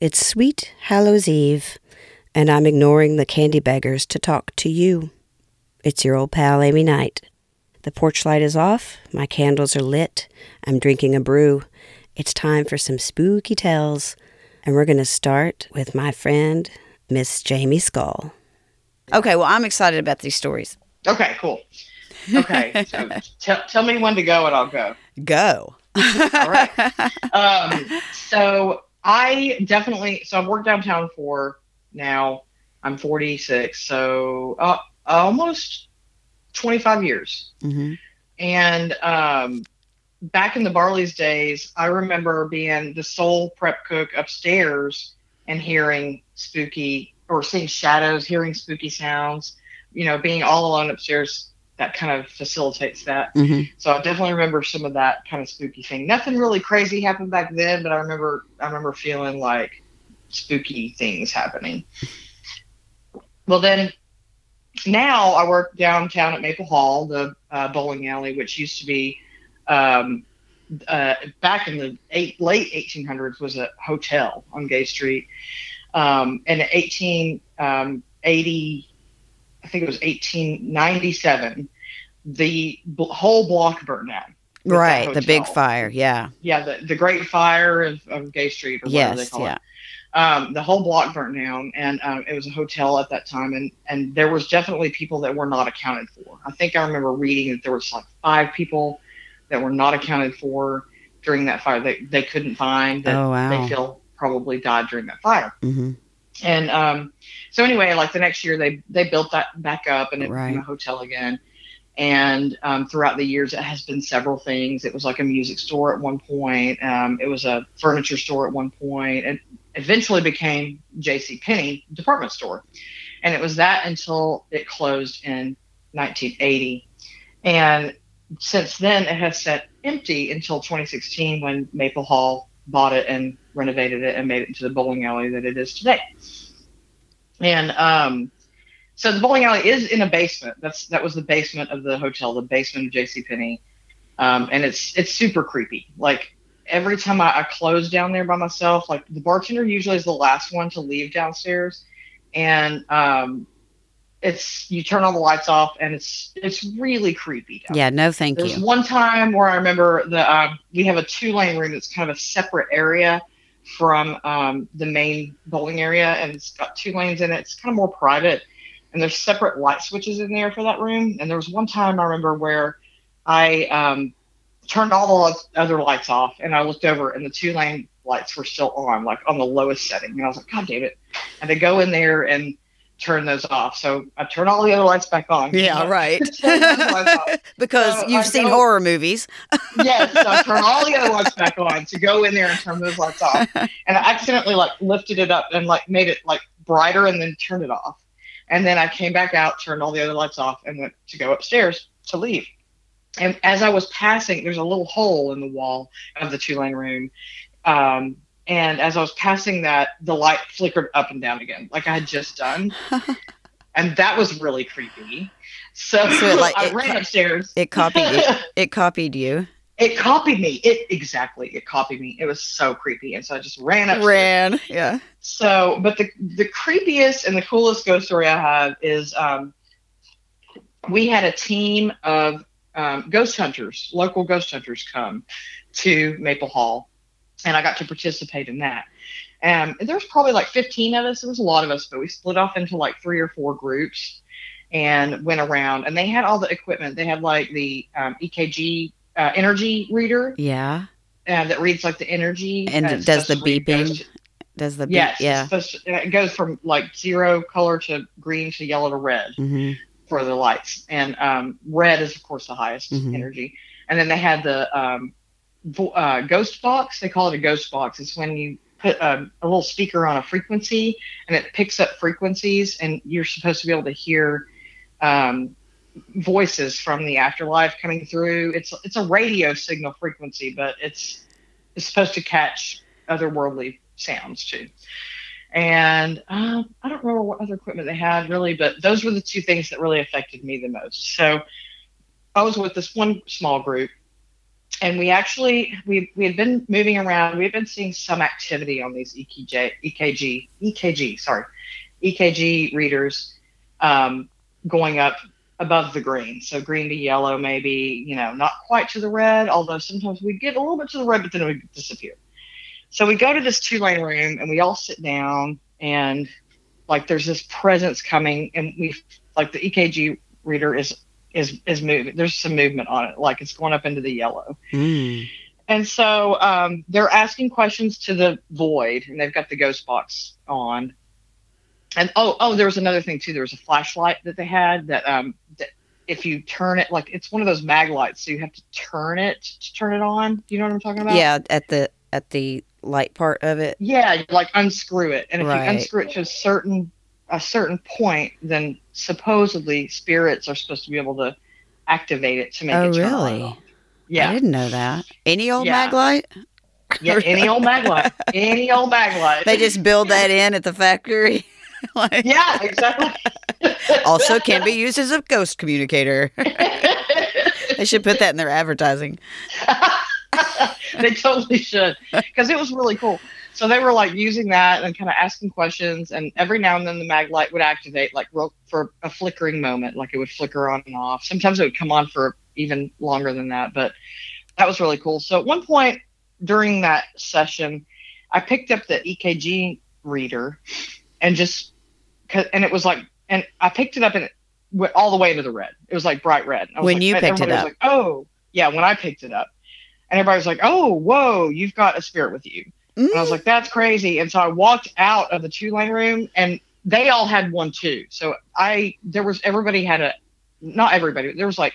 It's Sweet Hallows Eve, and I'm ignoring the candy beggars to talk to you. It's your old pal, Amy Knight. The porch light is off, my candles are lit, I'm drinking a brew. It's time for some spooky tales, and we're going to start with my friend, Miss Jamie Skull. Okay, well, I'm excited about these stories. Okay, cool. Okay, so tell, tell me when to go and I'll go. Go. All right. Um, so I definitely, so I've worked downtown for now, I'm 46, so uh, almost 25 years. hmm And um, back in the Barley's days, I remember being the sole prep cook upstairs and hearing spooky or seeing shadows, hearing spooky sounds. You know, being all alone upstairs, that kind of facilitates that. hmm So I definitely remember some of that kind of spooky thing. Nothing really crazy happened back then, but I remember I remember feeling like spooky things happening. Well, then now I work downtown at Maple Hall, the uh, bowling alley, which used to be um, uh, back in the eight, late 1800s was a hotel on Gay Street. Um, and in 1880, I think it was 1897, the bl- whole block burned down. Right, the big fire. Yeah. Yeah, the, the Great Fire of, of Gay Street, or whatever they Yes. call Yeah. it um, the whole block burned down, and um, it was a hotel at that time, and and there was definitely people that were not accounted for. I think I remember reading that there was like five people that were not accounted for during that fire. They they couldn't find that Oh, wow. they feel probably died during that fire. hmm And um, so anyway, like the next year, they they built that back up and it Right. became a hotel again. And um, throughout the years, it has been several things. It was like a music store at one point. Um, it was a furniture store at one point. It eventually became J.C. Penney department store, and it was that until it closed in 1980. And since then, it has sat empty until 2016 when Maple Hall bought it and renovated it and made it into the bowling alley that it is today. And um, so the bowling alley is in a basement. That's that was the basement of the hotel, the basement of J.C. Penney, um, and it's it's super creepy. Like every time I, I close down there by myself, like the bartender usually is the last one to leave downstairs, and um, it's you turn all the lights off, and it's it's really creepy. Down Yeah. No, thank there's you. one time where I remember the um, we have a two lane room that's kind of a separate area from um, the main bowling area, and it's got two lanes in it. It's kind of more private, and there's separate light switches in there for that room. And there was one time I remember where I um, turned all the other lights off, and I looked over, and the two lane lights were still on, like on the lowest setting. And I was like, God damn it! And to go in there and turn those off. So I turn all the other lights back on. Yeah. Right. Turn lights off because So you've I seen go- horror movies. yes, so I turned all the other lights back on to go in there and turn those lights off. And I accidentally like lifted it up and like made it like brighter and then turned it off. And then I came back out, turned all the other lights off, and went to go upstairs to leave. And as I was passing, there's a little hole in the wall of the two lane room. Um, and as I was passing that, the light flickered up and down again, like I had just done. and that was really creepy. So, So it, like, I it ran co- upstairs. It copied you. It copied you. It copied me. It exactly. It copied me. It was so creepy, and so I just ran up. Ran. Yeah. So, but the the creepiest and the coolest ghost story I have is um, we had a team of um, ghost hunters, local ghost hunters, come to Maple Hall, and I got to participate in that. Um, and there was probably like 15 of us. There was a lot of us, but we split off into like three or four groups and went around. And they had all the equipment. They had like the um, EKG uh, energy reader Yeah. uh, that reads like the energy And uh, does the beeping? Does the beep? Yes, Yeah. to- it goes from like zero color to green to yellow to red hmm for the lights, and um, red is of course the highest Mhm. energy. And then they had the um, uh, ghost box. They call it a ghost box. It's when you put um, a little speaker on a frequency, and it picks up frequencies, and you're supposed to be able to hear um, voices from the afterlife coming through. It's it's a radio signal frequency, but it's it's supposed to catch otherworldly sounds too. And um, I don't remember what other equipment they had really, but those were the two things that really affected me the most. So I was with this one small group, and we actually we we had been moving around. We had been seeing some activity on these EKG EKG EKG sorry EKG readers um, going up above the green. So green to yellow, maybe, you know, not quite to the red, although sometimes we get a little bit to the red, but then it would disappear. So we go to this two lane room and we all sit down and like there's this presence coming and we like the EKG reader is is is moving. There's some movement on it, like it's going up into the yellow. Mm. And so um, they're asking questions to the void, and they've got the ghost box on. And oh, oh, there was another thing too. There was a flashlight that they had that, um, that if you turn it, like it's one of those mag lights, so you have to turn it to turn it on. Do you know what I'm talking about? Yeah, at the at the light part of it. Yeah, you, like unscrew it, and if Right. you unscrew it to a certain a certain point, then supposedly spirits are supposed to be able to activate it to make Oh, it turn on. really? I didn't know that. Any old Yeah. mag light? yeah. Any old mag light, any old mag light. They just build that in at the factory. like, yeah, exactly. also can be used as a ghost communicator. they should put that in their advertising. they totally should because it was really cool. So they were like using that and kind of asking questions, and every now and then the mag light would activate, like real, for a flickering moment, like it would flicker on and off. Sometimes it would come on for even longer than that, but that was really cool. So at one point during that session, I picked up the EKG reader and just and it was like, and I picked it up and it went all the way into the red. It was like bright red. When like- you picked it up. was like, oh, yeah, when I picked it up. And everybody was like, oh, whoa, you've got a spirit with you. And I was like, that's crazy. And so I walked out of the two lane room and they all had one too. So I, there was, everybody had a, not everybody, there was like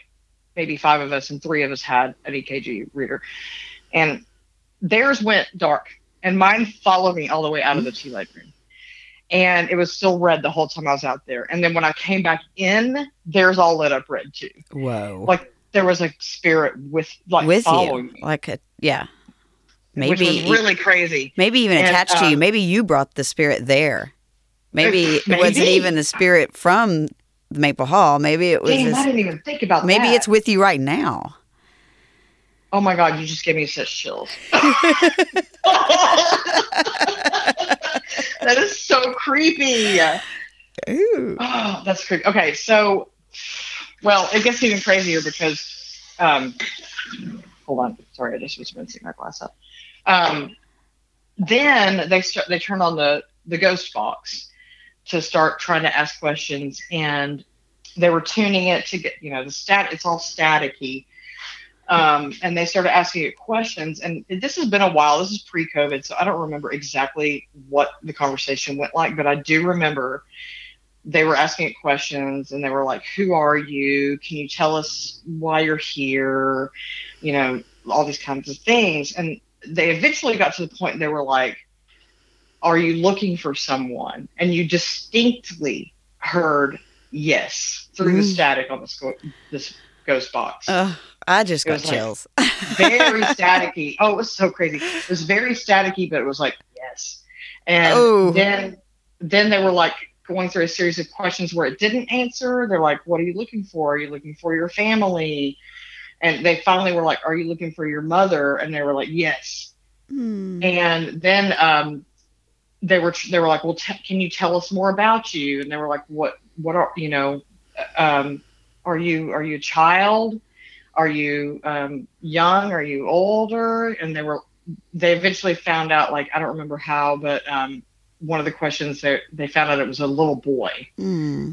maybe five of us and three of us had an EKG reader. And theirs went dark and mine followed me all the way out of the two lane room. And it was still red the whole time I was out there. And then when I came back in, theirs all lit up red too. Whoa. Like there was a spirit with, like, With you. me, Like a yeah. Maybe was really crazy. maybe even and, attached to you. um, Maybe you brought the spirit there. Maybe it wasn't even the spirit from Maple Hall. Maybe it was Damn, I didn't even think about that. maybe that. it's with you right now. Oh my god, you just gave me such chills. that is so creepy. Ooh. Oh, that's creepy. Okay, so, well, it gets even crazier because, um, hold on, sorry, I just was rinsing my glass up. Um, then they start. They turn on the the ghost box to start trying to ask questions, and they were tuning it to get you know the stat. It's all staticky. Um, and they started asking it questions, and this has been a while. This is pre-COVID, so I don't remember exactly what the conversation went like, but I do remember they were asking it questions and they were like who are you can you tell us why you're here you know all these kinds of things and they eventually got to the point they were like are you looking for someone and you distinctly heard yes through the Mm. static on the sco- this ghost box Ugh, I just It got was like- chills. very staticky. Oh, it was so crazy. It was very staticky, but it was like yes. And Oh. then then they were like going through a series of questions where it didn't answer. They're like, "What are you looking for? Are you looking for your family?" And they finally were like, "Are you looking for your mother?" And they were like, "Yes." Hmm. And then um, they were they were like, "Well, t- can you tell us more about you?" And they were like, "What what are you know? Um, are you are you a child? Are you um, young? Are you older?" And they were they eventually found out like I don't remember how, but um, one of the questions they they found out it was a little boy, Hmm.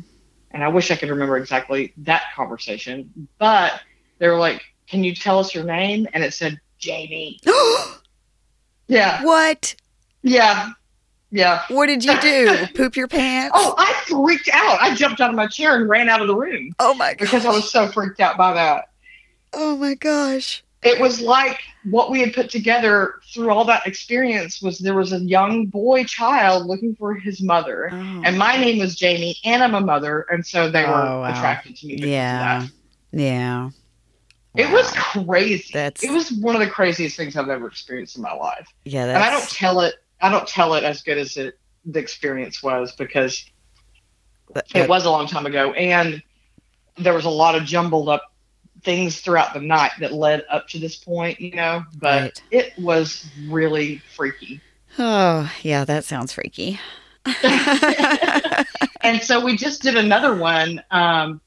and I wish I could remember exactly that conversation, but they were like, "Can you tell us your name?" And it said Jamie. Yeah, what? yeah, yeah. What did you do? Poop your pants? Oh, I freaked out. I jumped out of my chair and ran out of the room Oh my gosh. because I was so freaked out by that. Oh my gosh. It was like what we had put together through all that experience was there was a young boy child looking for his mother. Oh. And my name was Jamie, and I'm a mother, and so they were Oh, wow. attracted to me. yeah. Yeah. that. It was crazy. That's It was one of the craziest things I've ever experienced in my life. yeah, and I don't tell it. I don't tell it as good as it, the experience was because that- it was a long time ago, and there was a lot of jumbled up things throughout the night that led up to this point, you know, but Right. it was really freaky. Oh, yeah, that sounds freaky. and so we just did another one, um,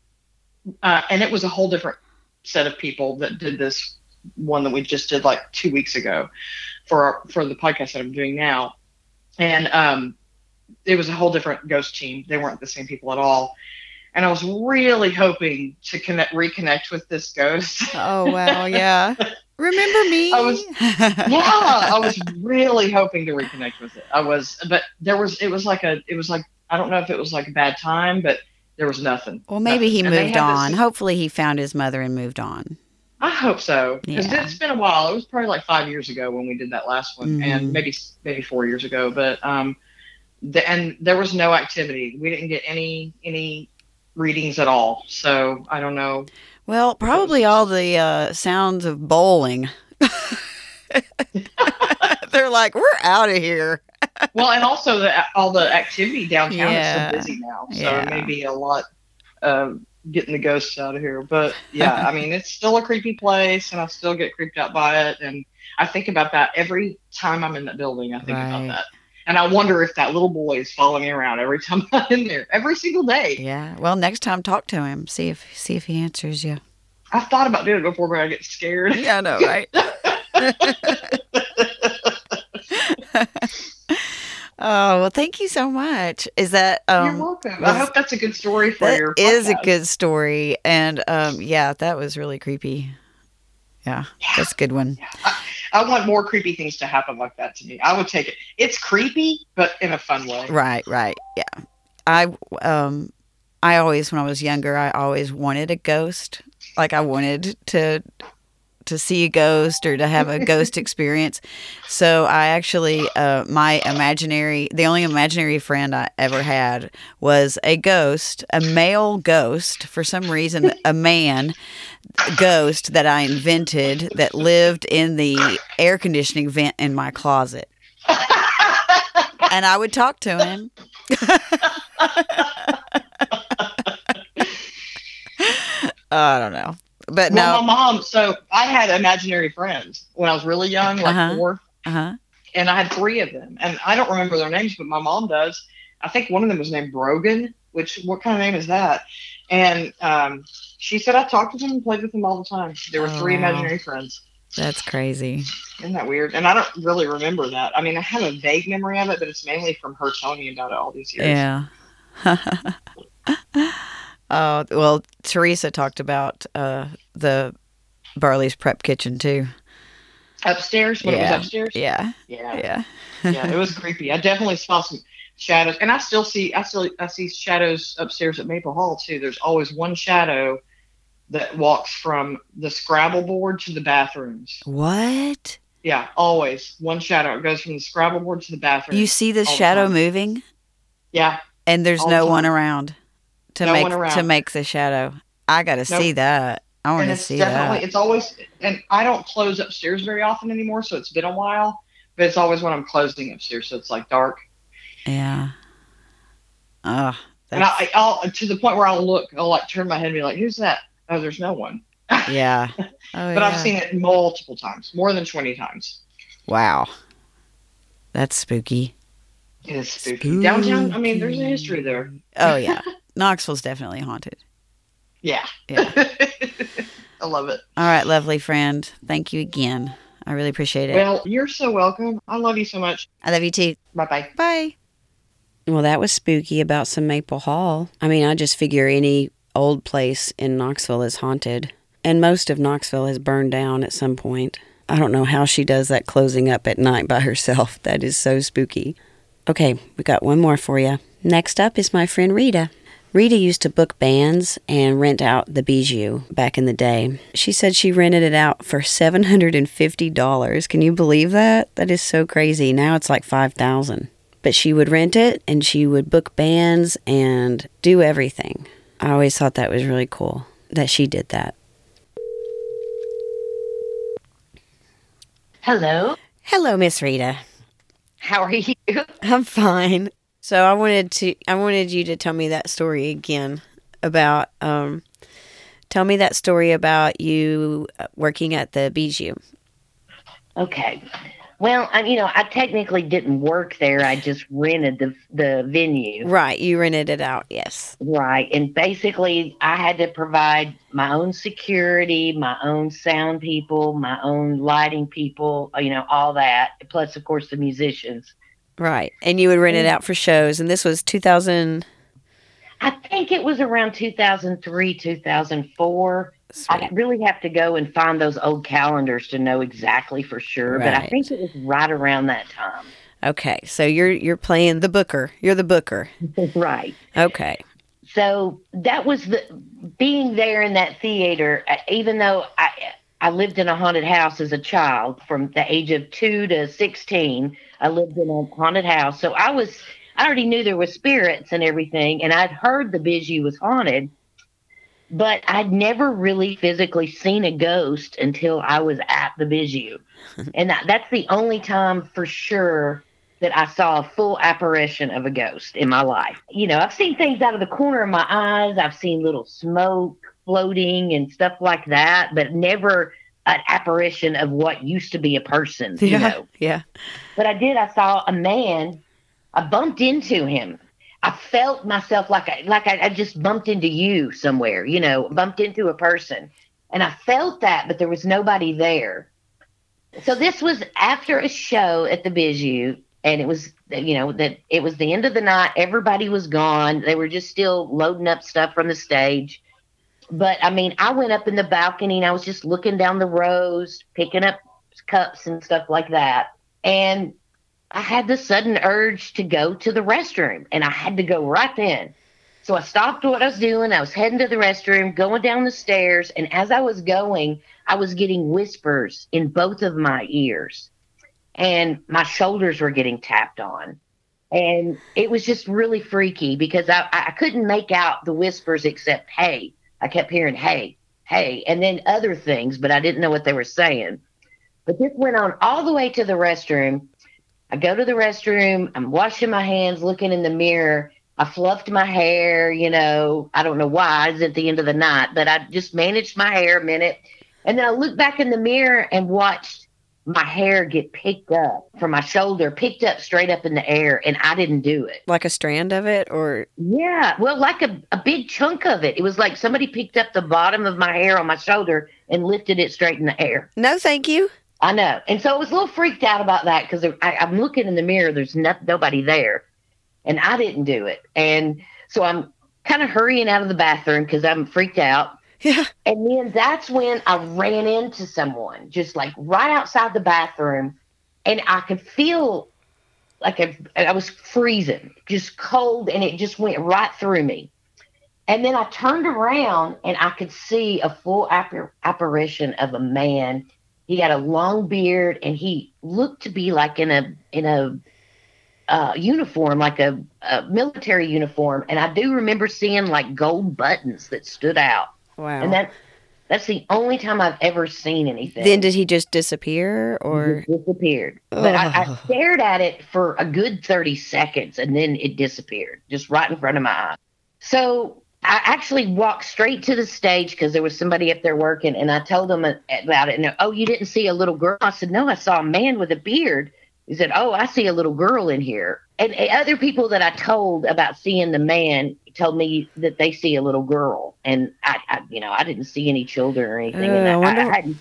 uh, and it was a whole different set of people that did this one that we just did like two weeks ago for our, for the podcast that I'm doing now, and um, it was a whole different ghost team. They weren't the same people at all, and I was really hoping to connect reconnect with this ghost. Oh, wow, yeah. Remember me? I was- yeah, I was really hoping to reconnect with it. I was, but there was, it was like a, it was like, I don't know if it was like a bad time, but there was nothing. well, maybe he Nothing. And moved had this- on. Hopefully, he found his mother and moved on. I hope so, because Yeah. it's been a while. It was probably like five years ago when we did that last one, Mhm. and maybe maybe four years ago. But um, the, and there was no activity. We didn't get any any readings at all. So I don't know. Well, probably all the uh, sounds of bowling. They're like, we're out of here. Well, and also the all the activity downtown Yeah. is so busy now, so Yeah. it may be a lot um, getting the ghosts out of here. But yeah, I mean, it's still a creepy place, and I still get creeped out by it. And I think about that every time I'm in that building. I think Right. about that, and I wonder if that little boy is following me around every time I'm in there, every single day. Yeah. Well, next time, talk to him. See if see if he answers you. I've thought about doing it before, but I get scared. Yeah, I know, right? oh well, thank you so much. Is that You're um? welcome. was- I hope that's a good story for That your. is a good story, and um, yeah, that was really creepy. Yeah, that's a good one. I want more creepy things to happen like that to me. I would take it. It's creepy, but in a fun way. Right, right. Yeah. I um I always when I was younger, I always wanted a ghost. Like I wanted to to see a ghost or to have a ghost experience. So I actually uh my imaginary the only imaginary friend I ever had was a ghost, a male ghost for some reason, a man ghost that I invented that lived in the air conditioning vent in my closet. And I would talk to him. I don't know. But well, no. my mom. So I had imaginary friends when I was really young, like Uh-huh. four, Uh-huh. and I had three of them, and I don't remember their names, but my mom does. I think one of them was named Brogan, which what kind of name is that? And um, she said I talked with them and played with them all the time. There were three Oh, wow. imaginary friends. That's crazy. Isn't that weird? And I don't really remember that. I mean, I have a vague memory of it, but it's mainly from her telling me about it all these years. Yeah. oh, well, Teresa talked about uh, the Barley's Prep Kitchen too. Upstairs when it Yeah. was upstairs. Yeah. Yeah. Yeah. yeah, it was creepy. I definitely saw some shadows, and I still see, I still, I see shadows upstairs at Maple Hall too. There's always one shadow that walks from the Scrabble board to the bathrooms. What? Yeah, always one shadow. It goes from the Scrabble board to the bathroom. You see the All the shadow moving yeah, and there's All no one around to No make to make the shadow. I got to Nope. see that. I want to see definitely, that. it's always, and I don't close upstairs very often anymore, so it's been a while. But it's always when I'm closing upstairs, so it's like dark. Yeah. Oh, And I, I'll to the point where I'll look, I'll like turn my head and be like, "Who's that?" Oh, there's no one. yeah. Oh, but yeah. I've seen it multiple times, more than 20 times. Wow. That's spooky. It is spooky. Downtown, I mean, there's a history there. Oh yeah. Knoxville's definitely haunted. Yeah. Yeah. I love it. All right, lovely friend. Thank you again. I really appreciate it. Well, you're so welcome. I love you so much. I love you too. Bye bye. Bye. Well, that was spooky about some Maple Hall. I mean, I just figure any old place in Knoxville is haunted. And most of Knoxville has burned down at some point. I don't know how she does that closing up at night by herself. That is so spooky. Okay, we got one more for you. Next up is my friend Rita. Rita used to book bands and rent out the Bijou back in the day. She said she rented it out for $750. Can you believe that? That is so crazy. Now it's like 5000 but she would rent it and she would book bands and do everything. I always thought that was really cool that she did that. Hello. Hello, Miss Rita. How are you? I'm fine. So I wanted to I wanted you to tell me that story again about um Tell me that story about you uh, working at the Bijou. Okay. Well, I, you know, I technically didn't work there. I just rented the the venue. Right, you rented it out. Yes. Right. And basically, I had to provide my own security, my own sound people, my own lighting people, you know, all that. Plus, of course, the musicians. Right, and you would rent it out for shows, and this was 2000. I think it was around 2003, 2004. I really have to go and find those old calendars to know exactly for sure, but I think it was right around that time. Okay, so you're you're playing the booker. You're the booker. right. Okay. so that was the being there in that theater uh, even though i i lived in a haunted house as a child from the age of 2 to 16 i lived in a haunted house so i was i already knew there were spirits and everything and i'd heard the bijou was haunted but i'd never really physically seen a ghost until i was at the bijou and that, that's the only time for sure that I saw a full apparition of a ghost in my life. You know, I've seen things out of the corner of my eyes. I've seen little smoke floating and stuff like that, but never an apparition of what used to be a person, you know. Yeah. But I did. I saw a man. I bumped into him. I felt myself like I like I, I just bumped into you somewhere, you know, bumped into a person. And I felt that, but there was nobody there. So this was after a show at the Bijou, and it was you know that it was the end of the night. Everybody was gone. They were just still loading up stuff from the stage. But I mean, I went up in the balcony and I was just looking down the rows, picking up cups and stuff like that. And I had the sudden urge to go to the restroom, and I had to go right then. So I stopped what I was doing. I was heading to the restroom, going down the stairs, and as I was going, I was getting whispers in both of my ears, and my shoulders were getting tapped on. And it was just really freaky because I, I couldn't make out the whispers except, hey. I kept hearing, hey, hey, and then other things, but I didn't know what they were saying. But this went on all the way to the restroom. I go to the restroom. I'm washing my hands, looking in the mirror. I fluffed my hair, you know. I don't know why. It's at the end of the night, but I just managed my hair a minute. And then I looked back in the mirror and watched my hair get picked up from my shoulder, picked up straight up in the air, and I didn't do it. Like a strand of it, or Yeah, well, like a, a big chunk of it. It was like somebody picked up the bottom of my hair on my shoulder and lifted it straight in the air. no, thank you. I know. And so I was a little freaked out about that because I'm looking in the mirror, there's no, nobody there. And I didn't do it. And so I'm kind of hurrying out of the bathroom because I'm freaked out. Yeah. And then that's when I ran into someone, just like right outside the bathroom. And I could feel like I, was freezing, just cold, and it just went right through me. And then I turned around and I could see a full appar- apparition of a man. He had a long beard and he looked to be like in a in a uh, uniform, like a, a military uniform. And I do remember seeing like gold buttons that stood out. Wow. And that that's the only time I've ever seen anything. then did he just disappear, or It disappeared. But I, I oh. stared at it for a good 30 seconds and then it disappeared just right in front of my eye. So I actually walked straight to the stage because there was somebody up there working and I told them about it. And oh, you didn't see a little girl? I said, no, I saw a man with a beard. He said, oh, I see a little girl in here. And other people that I told about seeing the man told me that they see a little girl. And I, I you know, I didn't see any children or anything. and Uh, I I, wonder- I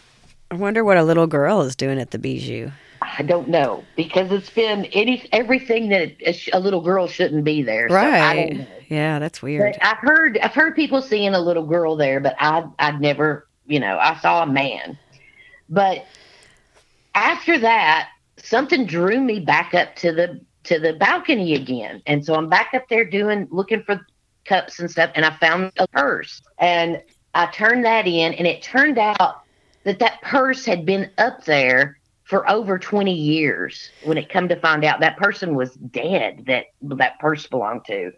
I wonder what a little girl is doing at the Bijou. I don't know because it's been any everything that a, a little girl shouldn't be there. So I don't Right. know. Yeah, that's weird. But I've heard I've heard people seeing a little girl there, but I I'd never you know I saw a man. But after that, something drew me back up to the to the balcony again, and so I'm back up there doing looking for cups and stuff, and I found a purse, and I turned that in, and it turned out that that purse had been up there for over 20 years when it come to find out that person was dead that that purse belonged to.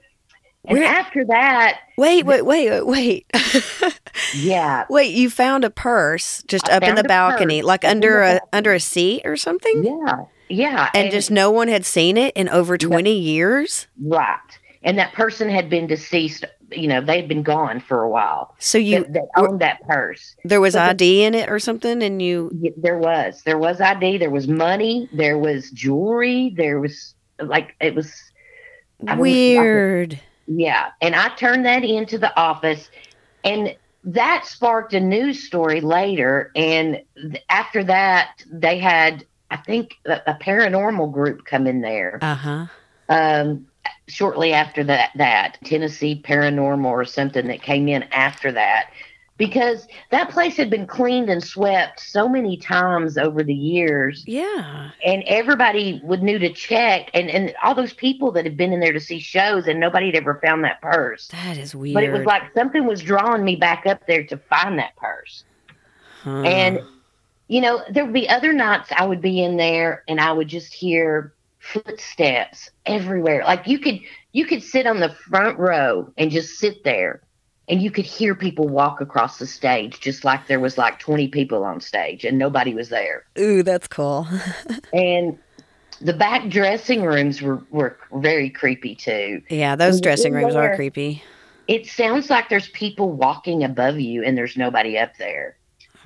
And Where- after that wait, wait, wait, wait, wait. yeah. Wait, you found a purse just I up in the balcony, purse like under a under a seat or something? yeah yeah And just no one had seen it in over 20 years? right and that person had been deceased you know, they'd been gone for a while. So you that, that owned that purse. there was the- ID in it or something, and you There was, there was ID, there was money, there was jewelry, there was like it was I was- weird. Yeah. And I turned that into the office. And that sparked a news story later. And after that, they had, I think, a, a paranormal group come in there Uh huh. um, shortly after that, that Tennessee Paranormal or something that came in after that. Because that place had been cleaned and swept so many times over the years Yeah. and everybody would knew to check and, and all those people that had been in there to see shows and nobody had ever found that purse That is weird. but it was like something was drawing me back up there to find that purse Huh. and you know there would be other nights i would be in there and i would just hear footsteps everywhere like you could you could sit on the front row and just sit there and you could hear people walk across the stage just like there was like 20 people on stage and nobody was there ooh, that's cool. and the back dressing rooms were, were very creepy too. yeah, those you're dressing in rooms are creepy. It sounds like there's people walking above you and there's nobody up there.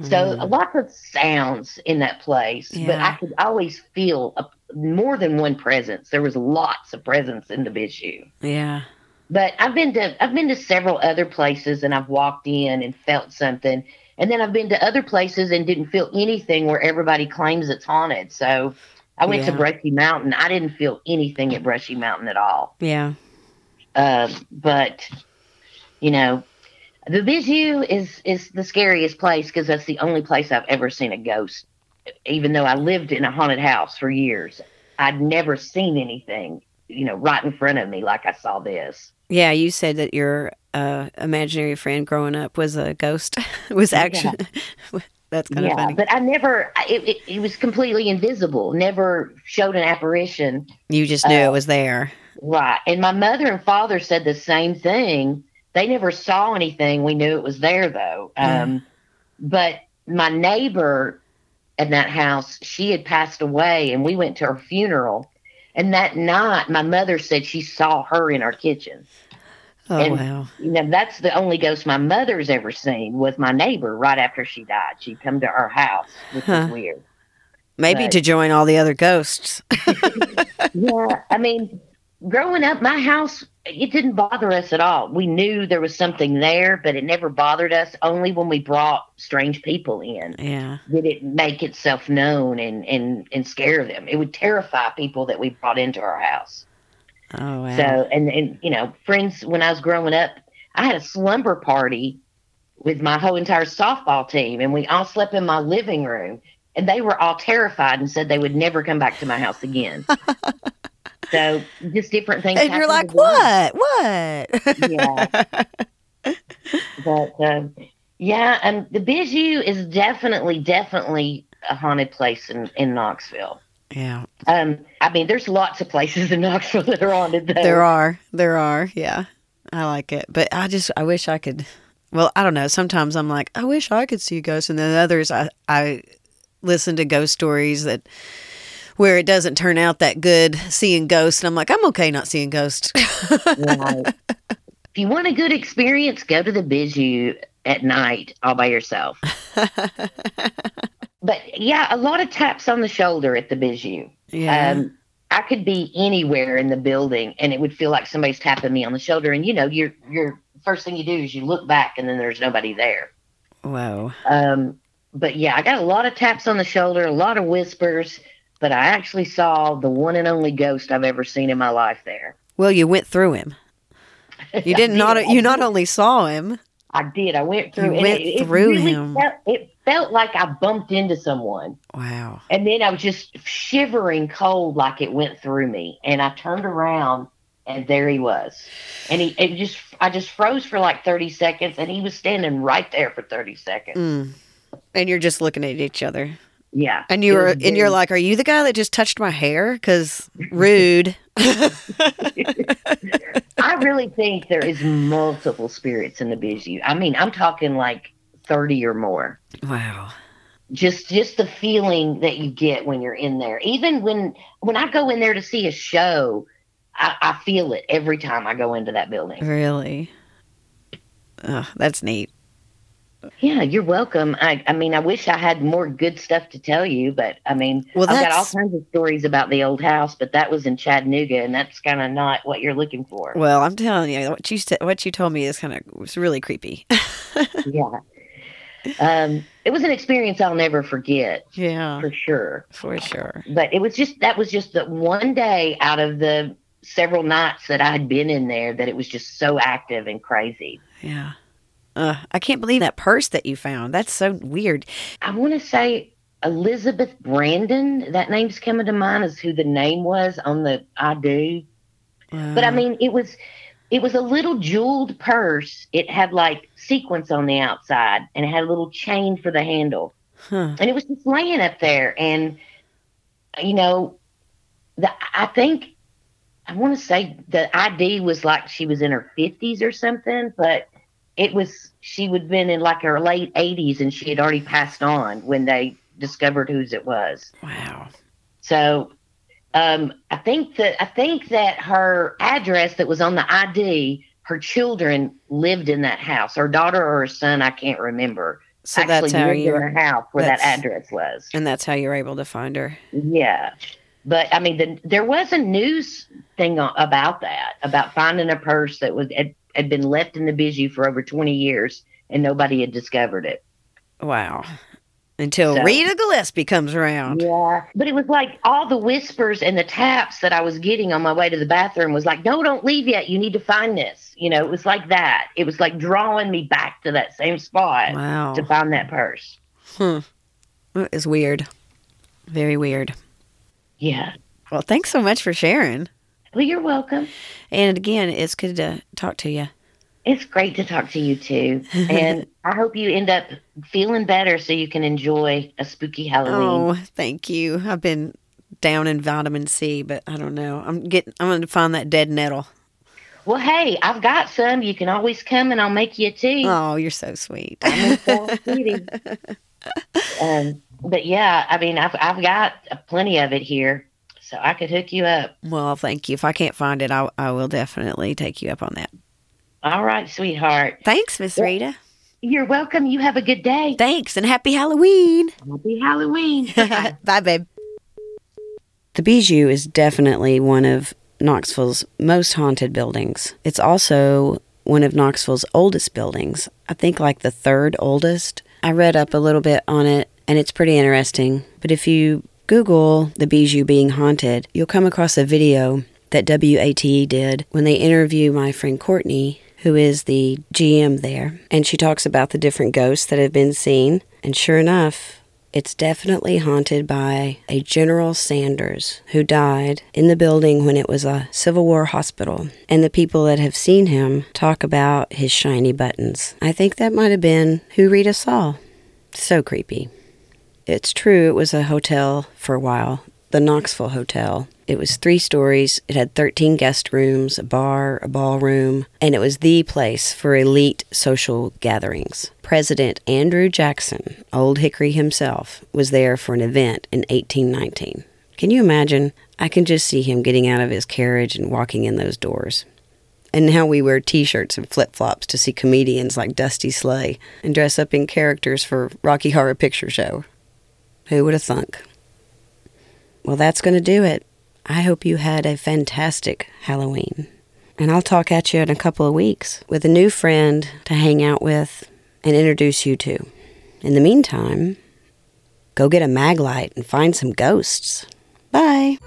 So Hmm. lots of sounds in that place, but I could always feel a, more than one presence. There was lots of presence in the Bijou. yeah. But I've been to I've been to several other places and I've walked in and felt something. And then I've been to other places and didn't feel anything where everybody claims it's haunted. So I went to Yeah. Brushy Mountain. I didn't feel anything at Brushy Mountain at all. Yeah. Uh, but you know, the Bijou is is the scariest place because that's the only place I've ever seen a ghost. Even though I lived in a haunted house for years, I'd never seen anything, you know, right in front of me like I saw this. Yeah, you said that your uh, imaginary friend growing up was a ghost. was action. That's kind of yeah, funny. but I never. It, it, it was completely invisible. Never showed an apparition. you just knew uh, it was there. Right. And my mother and father said the same thing. They never saw anything. We knew it was there though. Yeah. Um, but my neighbor in that house, she had passed away and we went to her funeral. And that night, my mother said she saw her in our kitchen. Oh and- wow. You know, that's the only ghost my mother's ever seen was my neighbor right after she died. She'd come to our house, which Huh. is weird. Maybe but- to join all the other ghosts. yeah, I mean, growing up, my house it didn't bother us at all. We knew there was something there, but it never bothered us. Only when we brought strange people in yeah. did it make itself known and and and scare them. It would terrify people that we brought into our house. Oh wow. So, and and you know, friends, when I was growing up, I had a slumber party with my whole entire softball team, and we all slept in my living room. And they were all terrified and said they would never come back to my house again. so, just different things. and you're like, what? What? Yeah. But um, yeah, um, the Bijou is definitely, definitely a haunted place in, in Knoxville. yeah. Um, I mean, there's lots of places in Knoxville that are haunted. Though. There are. There are. Yeah. I like it. But I just I wish I could well, I don't know. Sometimes I'm like, I wish I could see ghosts and then others I I listen to ghost stories that where it doesn't turn out that good seeing ghosts and I'm like, I'm okay not seeing ghosts. Right. if you want a good experience, go to the Bijou at night all by yourself. But yeah, a lot of taps on the shoulder at the Bijou. yeah. Um, I could be anywhere in the building and it would feel like somebody's tapping me on the shoulder. And you know, you're you're first thing you do is you look back and then there's nobody there. Whoa. Um, but yeah, I got a lot of taps on the shoulder, a lot of whispers, but I actually saw the one and only ghost I've ever seen in my life there. Well, you went through him. You didn't I not you not only saw him. I did. I went through. You went it, it through really him. Felt, it felt like I bumped into someone, Wow. and then I was just shivering cold, like it went through me. And I turned around, and there he was. And he, it just, I just froze for like thirty seconds, and he was standing right there for thirty seconds. Mm. And you're just looking at each other. Yeah. And you were and you're like, "Are you the guy that just touched my hair?" Cuz rude. I really think there is multiple spirits in the Bijou. I mean, I'm talking like thirty or more. wow. just just the feeling that you get when you're in there even when when i go in there to see a show i, I feel it every time i go into that building Really? Oh, that's neat. Yeah, you're welcome. I, I mean, I wish I had more good stuff to tell you, but I mean, Well, I've got all kinds of stories about the old house, but that was in Chattanooga, and that's kind of not what you're looking for. Well, I'm telling you, what you st- what you told me is kind of was really creepy. yeah. Um, it was an experience I'll never forget yeah, for sure. for sure. But it was just that was just the one day out of the several nights that I had been in there that it was just so active and crazy. Yeah. Uh, I can't believe that purse that you found. That's so weird. I want to say Elizabeth Brandon. That name's coming to mind as who the name was on the ID. But I mean, it was it was a little jeweled purse. It had like sequins on the outside, and it had a little chain for the handle. Huh. And it was just laying up there, and you know, the I think I want to say the ID was like she was in her fifties or something, but it was she would have been in like her late eighties, and she had already passed on when they discovered whose it was. Wow. So um, I think that I think that her address that was on the ID, her children lived in that house. Her daughter or her son, I can't remember. So actually that's how lived you in the house where that address was. and that's how you were able to find her. Yeah. But I mean, the, there was a news thing about that, about finding a purse that was had, had been left in the Bijou for over 20 years and nobody had discovered it. Wow. Until So- Rita Gillespie comes around. Yeah. But it was like all the whispers and the taps that I was getting on my way to the bathroom was like, no, don't leave yet. You need to find this. You know, it was like that. It was like drawing me back to that same spot Wow. to find that purse. Hmm. That is weird. Very weird. Yeah. Well, thanks so much for sharing. Well, you're welcome. And again, it's good to talk to you. It's great to talk to you too. And I hope you end up feeling better so you can enjoy a spooky Halloween. Oh, thank you. I've been down in vitamin C, but I don't know. I'm getting. I'm going to find that dead nettle. Well, hey, I've got some. You can always come and I'll make you a tea. Oh, you're so sweet. I'm in Um, but yeah, I mean, I've I've got plenty of it here, so I could hook you up. Well, thank you. If I can't find it, I, I will definitely take you up on that. All right, sweetheart. Thanks, Miss. Rita. You're welcome. You have a good day. Thanks, and happy Halloween. Happy Halloween. Bye, babe. The Bijou is definitely one of Knoxville's most haunted buildings. It's also one of Knoxville's oldest buildings. I think like the third oldest. I read up a little bit on it and it's pretty interesting. But if you Google the Bijou being haunted, you'll come across a video that WATE did when they interview my friend Courtney, who is the GM there. And she talks about the different ghosts that have been seen. And sure enough, it's definitely haunted by a General Sanders who died in the building when it was a Civil War hospital. And the people that have seen him talk about his shiny buttons. I think that might have been who Rita saw. So creepy. It's true, it was a hotel for a while, the Knoxville Hotel. It was three stories. It had 13 guest rooms, a bar, a ballroom, and it was the place for elite social gatherings. President Andrew Jackson, Old Hickory himself, was there for an event in 1819. Can you imagine? I can just see him getting out of his carriage and walking in those doors. And now we wear t shirts and flip flops to see comedians like Dusty Slay and dress up in characters for Rocky Horror Picture Show. Who would have thunk? Well, that's going to do it. I hope you had a fantastic Halloween. And I'll talk at you in a couple of weeks with a new friend to hang out with and introduce you to. In the meantime, go get a mag light and find some ghosts. Bye.